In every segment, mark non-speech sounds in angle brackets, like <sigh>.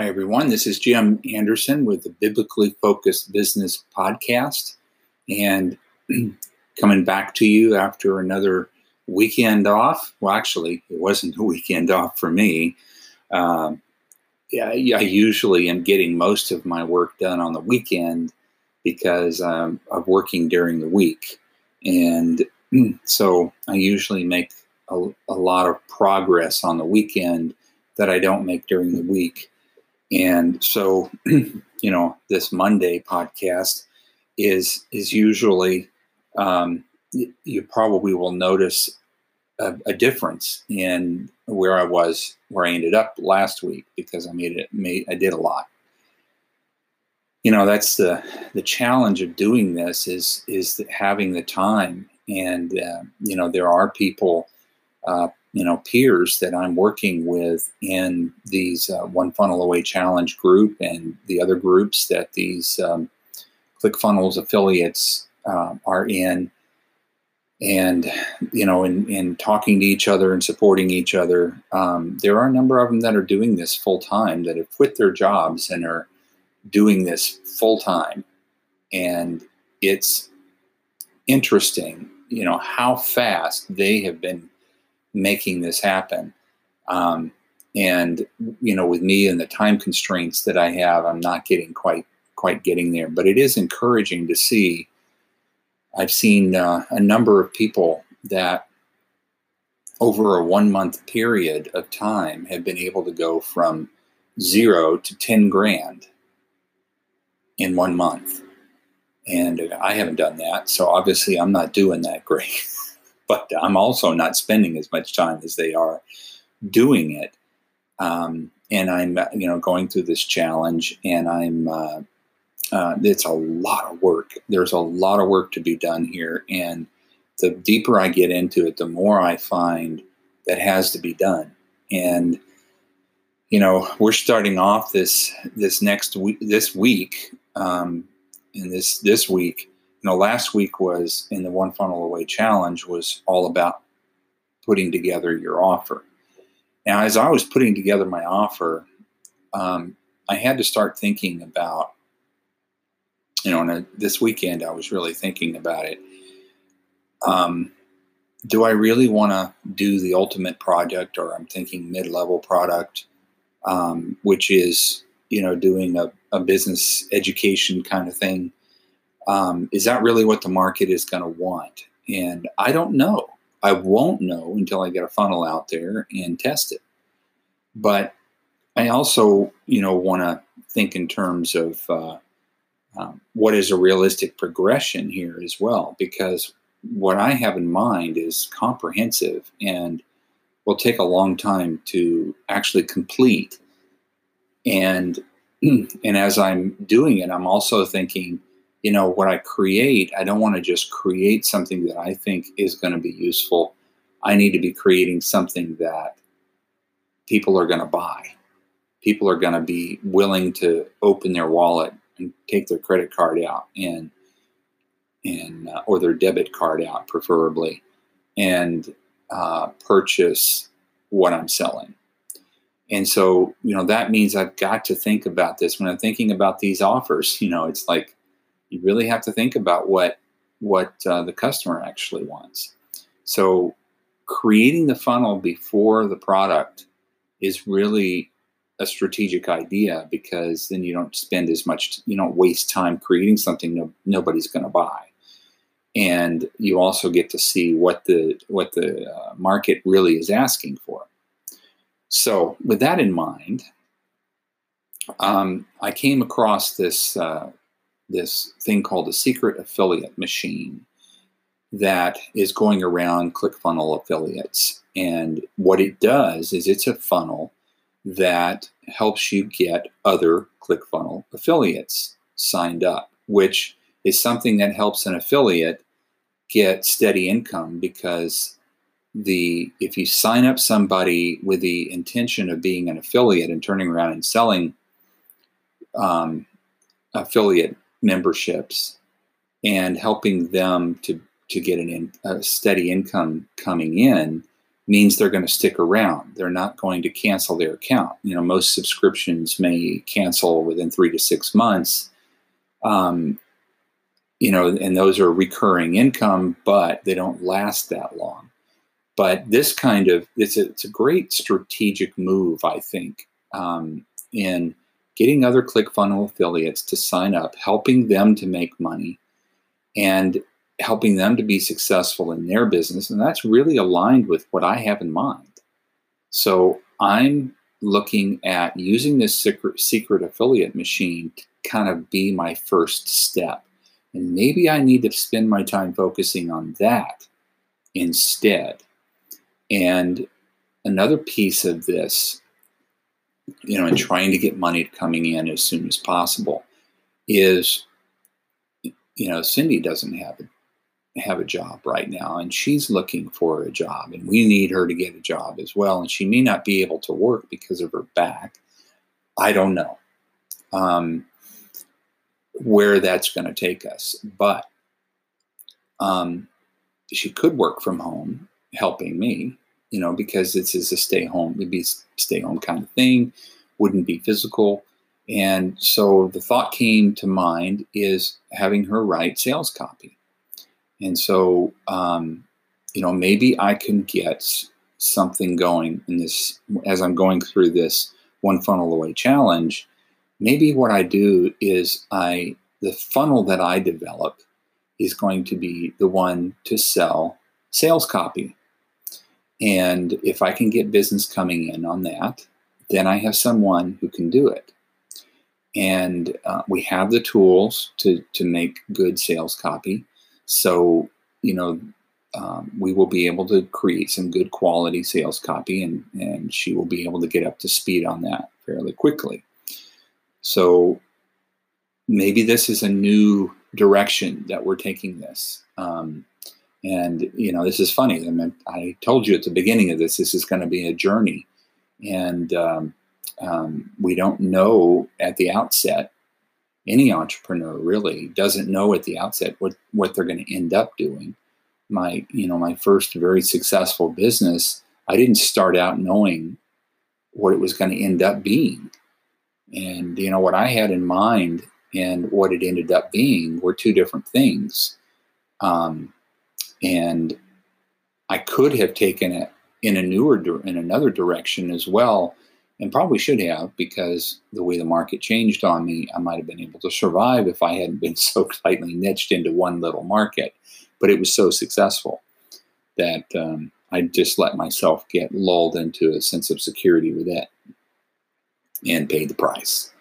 Hi, everyone. This is Jim Anderson with the Biblically Focused Business Podcast. And <clears throat> coming back to you after another weekend off. Well, actually, it wasn't a weekend off for me. Um, yeah, I usually am getting most of my work done on the weekend because um, I'm working during the week. And <clears throat> so I usually make a, a lot of progress on the weekend that I don't make during the week. And so, <clears throat> you know, this Monday podcast is is usually um, you probably will notice a, a, difference in where I was, where I ended up last week because I made it. Made I did a lot. You know, that's the the challenge of doing this is is having the time, and uh, you know, there are people. Uh, you know peers that I'm working with in these uh, One Funnel Away Challenge group and the other groups that these um, ClickFunnels affiliates uh, are in, and you know, in, in talking to each other and supporting each other. Um, there are a number of them that are doing this full time that have quit their jobs and are doing this full time, and it's interesting, you know, how fast they have been making this happen. Um, and you know, with me and the time constraints that I have, I'm not getting quite quite getting there. But it is encouraging to see. I've seen uh, a number of people that over a one month period of time have been able to go from zero to 10 grand in one month. And I haven't done that. So obviously, I'm not doing that <laughs> great. But I'm also not spending as much time as they are doing it. Um, and I'm, you know, going through this challenge, and I'm. Uh, uh, it's a lot of work. There's a lot of work to be done here, and the deeper I get into it, the more I find that has to be done. And you know, we're starting off this this next week, this week, um, and this this week know, last week was in the One Funnel Away Challenge was all about putting together your offer. Now, as I was putting together my offer, um, I had to start thinking about, you know, and this weekend I was really thinking about it. Um, do I really want to do the ultimate project, or I'm thinking mid-level product, um, which is, you know, doing a, a business education kind of thing? Um, is that really what the market is going to want? And I don't know. I won't know until I get a funnel out there and test it. But I also, you know, want to think in terms of uh, um, what is a realistic progression here as well, because what I have in mind is comprehensive and will take a long time to actually complete. And <clears throat> and as I'm doing it, I'm also thinking you know, what I create, I don't want to just create something that I think is going to be useful. I need to be creating something that people are going to buy. People are going to be willing to open their wallet and take their credit card out and and uh, or their debit card out, preferably, and uh, purchase what I'm selling. And so, you know, that means I've got to think about this when I'm thinking about these offers. <laughs> You know, it's like you really have to think about what what uh, the customer actually wants. So creating the funnel before the product is really a strategic idea because then you don't spend as much you don't waste time creating something no, nobody's going to buy and you also get to see what the what the uh, market really is asking for so with that in mind um, i came across this uh, this thing called a secret affiliate machine that is going around ClickFunnel affiliates. And what it does is it's a funnel that helps you get other ClickFunnel affiliates signed up, which is something that helps an affiliate get steady income because the if you sign up somebody with the intention of being an affiliate and turning around and selling um, affiliate memberships and helping them to to get an in, a steady income coming in, means they're going to stick around. They're not going to cancel their account. You know, most subscriptions may cancel within three to six months. Um, you know, and those are recurring income, but they don't last that long. But this kind of it's a, it's a great strategic move, I think, um, in getting other ClickFunnels affiliates to sign up, helping them to make money, and helping them to be successful in their business. And that's really aligned with what I have in mind. So I'm looking at using this secret, secret affiliate machine to kind of be my first step. And maybe I need to spend my time focusing on that instead. And another piece of this, you know, and trying to get money coming in as soon as possible is, you know, Cindy doesn't have a have a job right now and she's looking for a job and we need her to get a job as well and she may not be able to work because of her back. I don't know um, where that's going to take us but um, she could work from home helping me you know because this is a stay home it'd be stay home kind of thing wouldn't be physical and so the thought came to mind is having her write sales copy and so, um, you know, maybe I can get something going in this as I'm going through this one funnel away challenge. Maybe what I do is I the funnel that I develop is going to be the one to sell sales copy. And if I can get business coming in on that, then I have someone who can do it. And uh, we have the tools to, to make good sales copy. So, you know, um, we will be able to create some good quality sales copy and, and she will be able to get up to speed on that fairly quickly. So maybe this is a new direction that we're taking this. Um, and, you know, this is funny. I, mean, I told you at the beginning of this, this is going to be a journey. And um, um, we don't know at the outset any entrepreneur really doesn't know at the outset what what they're going to end up doing my you know my first very successful business i didn't start out knowing what it was going to end up being and you know what i had in mind and what it ended up being were two different things um, and i could have taken it in a newer in another direction as well and probably should have because the way the market changed on me, I might have been able to survive if I hadn't been <laughs> so tightly niched into one little market. But it was so successful that um, I just let myself get lulled into a sense of security with it and paid the price.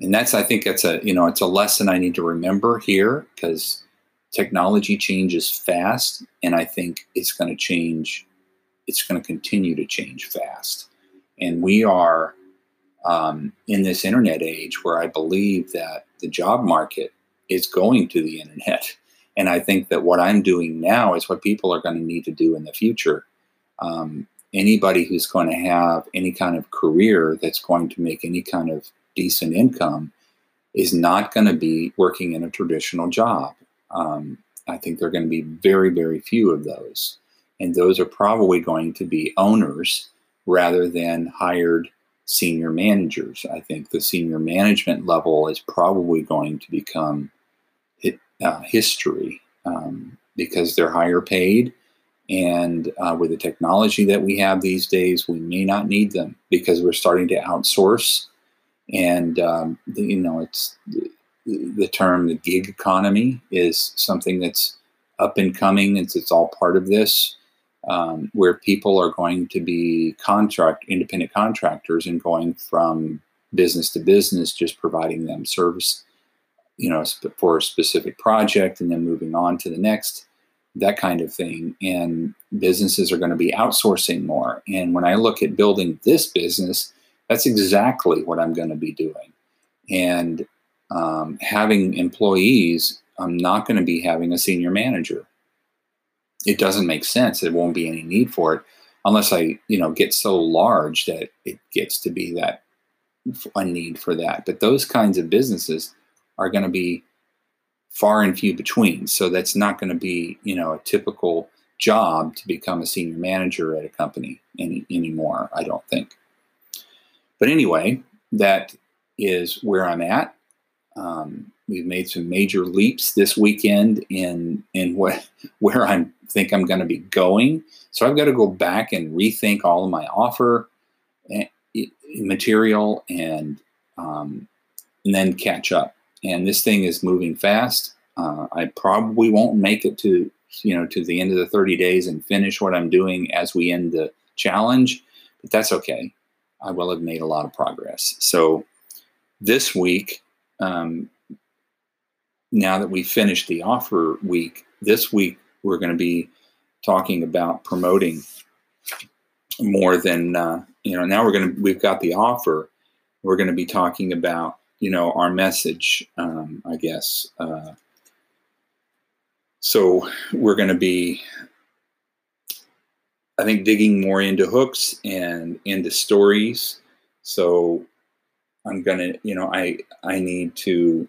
And that's, I think, that's a you know, it's a lesson I need to remember here because technology changes fast, and I think it's going to change. It's going to continue to change fast and we are um, in this internet age where I believe that the job market is going to the internet. <laughs> And I think that what I'm doing now is what people are going to need to do in the future. Um, anybody who's going to have any kind of career that's going to make any kind of decent income is not going to be working in a traditional job. Um, I think there are going to be very, very few of those. And those are probably going to be owners rather than hired senior managers. I think the senior management level is probably going to become uh, history um, because they're higher paid. And uh, with the technology that we have these days, we may not need them because we're starting to outsource. And, um, you know, it's the, term the gig economy is something that's up and coming. It's, it's all part of this um, where people are going to be contract independent contractors and going from business to business, just providing them service, you know, for a specific project, and then moving on to the next, that kind of thing. And businesses are going to be outsourcing more. And when I look at building this business, that's exactly what I'm going to be doing. And um, having employees, I'm not going to be having a senior manager it doesn't make sense. There won't be any need for it unless I, you know, get so large that it gets to be that a need for that. But those kinds of businesses are going to be far and few between. So that's not going to be, you know, a typical job to become a senior manager at a company any, anymore, I don't think. But anyway, that is where I'm at. Um, we've made some major leaps this weekend in in <laughs> what where I think I'm going to be going. So I've got to go back and rethink all of my offer eh, material and um, and then catch up. And this thing is moving fast. Uh, I probably won't make it to you know to the end of the 30 days and finish what I'm doing as we end the challenge, but that's okay. I will have made a lot of progress. So this week, um, now that we finished the offer week, this week we're going to be talking about promoting more than uh, you know. Now we're going to we've got the offer. We're going to be talking about you know our message, um, I guess. Uh, so we're going to be, I think, digging more into hooks and into stories. So I'm gonna, you know, I I need to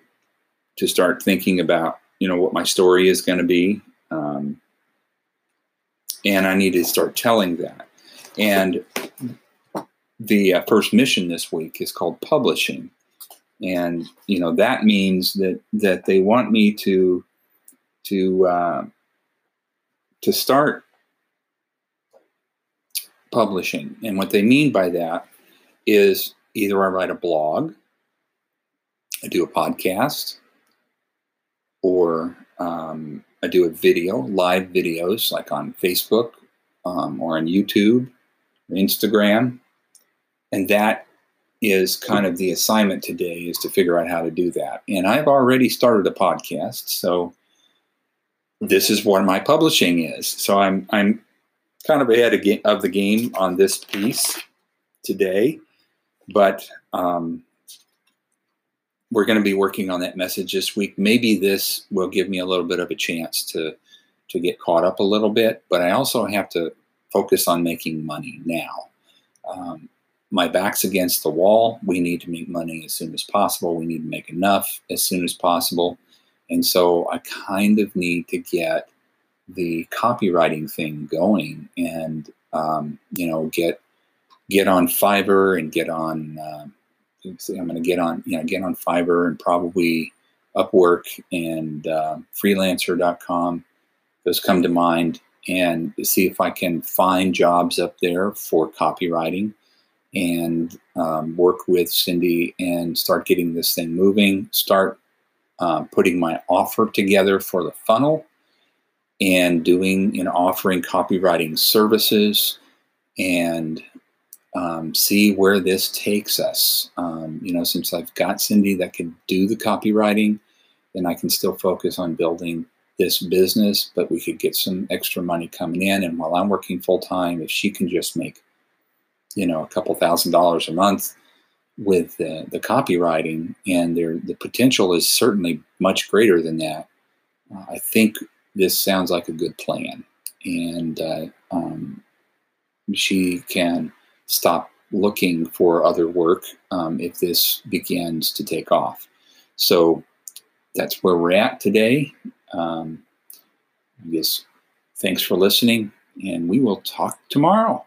to start thinking about, you know, what my story is to be, um, and I need to start telling that. And the uh, first mission this week is called publishing, and you know that means that that they want me to to uh, to start publishing, and what they mean by that is either I write a blog, I do a podcast, or um, I do a video, live videos like on Facebook um, or on YouTube or Instagram. And that is kind of the assignment today is to figure out how to do that. And I've already started a podcast, so this is what my publishing is. So I'm I'm kind of ahead of the game on this piece today. But um, we're going to be working on that message this week. Maybe this will give me a little bit of a chance to to get caught up a little bit. But I also have to focus on making money now. Um, my back's against the wall. We need to make money as soon as possible. We need to make enough as soon as possible. And so I kind of need to get the copywriting thing going and um, you know get get on Fiverr and get on. Uh, I'm going to get on, you know, get on Fiverr and probably Upwork and uh, Freelancer.com. Those come to mind, and see if I can find jobs up there for copywriting, and um, work with Cindy and start getting this thing moving. Start uh, putting my offer together for the funnel, and doing and offering copywriting services and um, see where this takes us. Um, you know, since I've got Cindy that can do the copywriting, then I can still focus on building this business, but we could get some extra money coming in. And while I'm working full time, if she can just make, you know, a couple thousand dollars a month with the, the copywriting, and there, the potential is certainly much greater than that. Uh, I think this sounds like a good plan. And uh, um, she can stop looking for other work um, if this begins to take off. So that's where we're at today. Um, I guess thanks for listening, and we will talk tomorrow.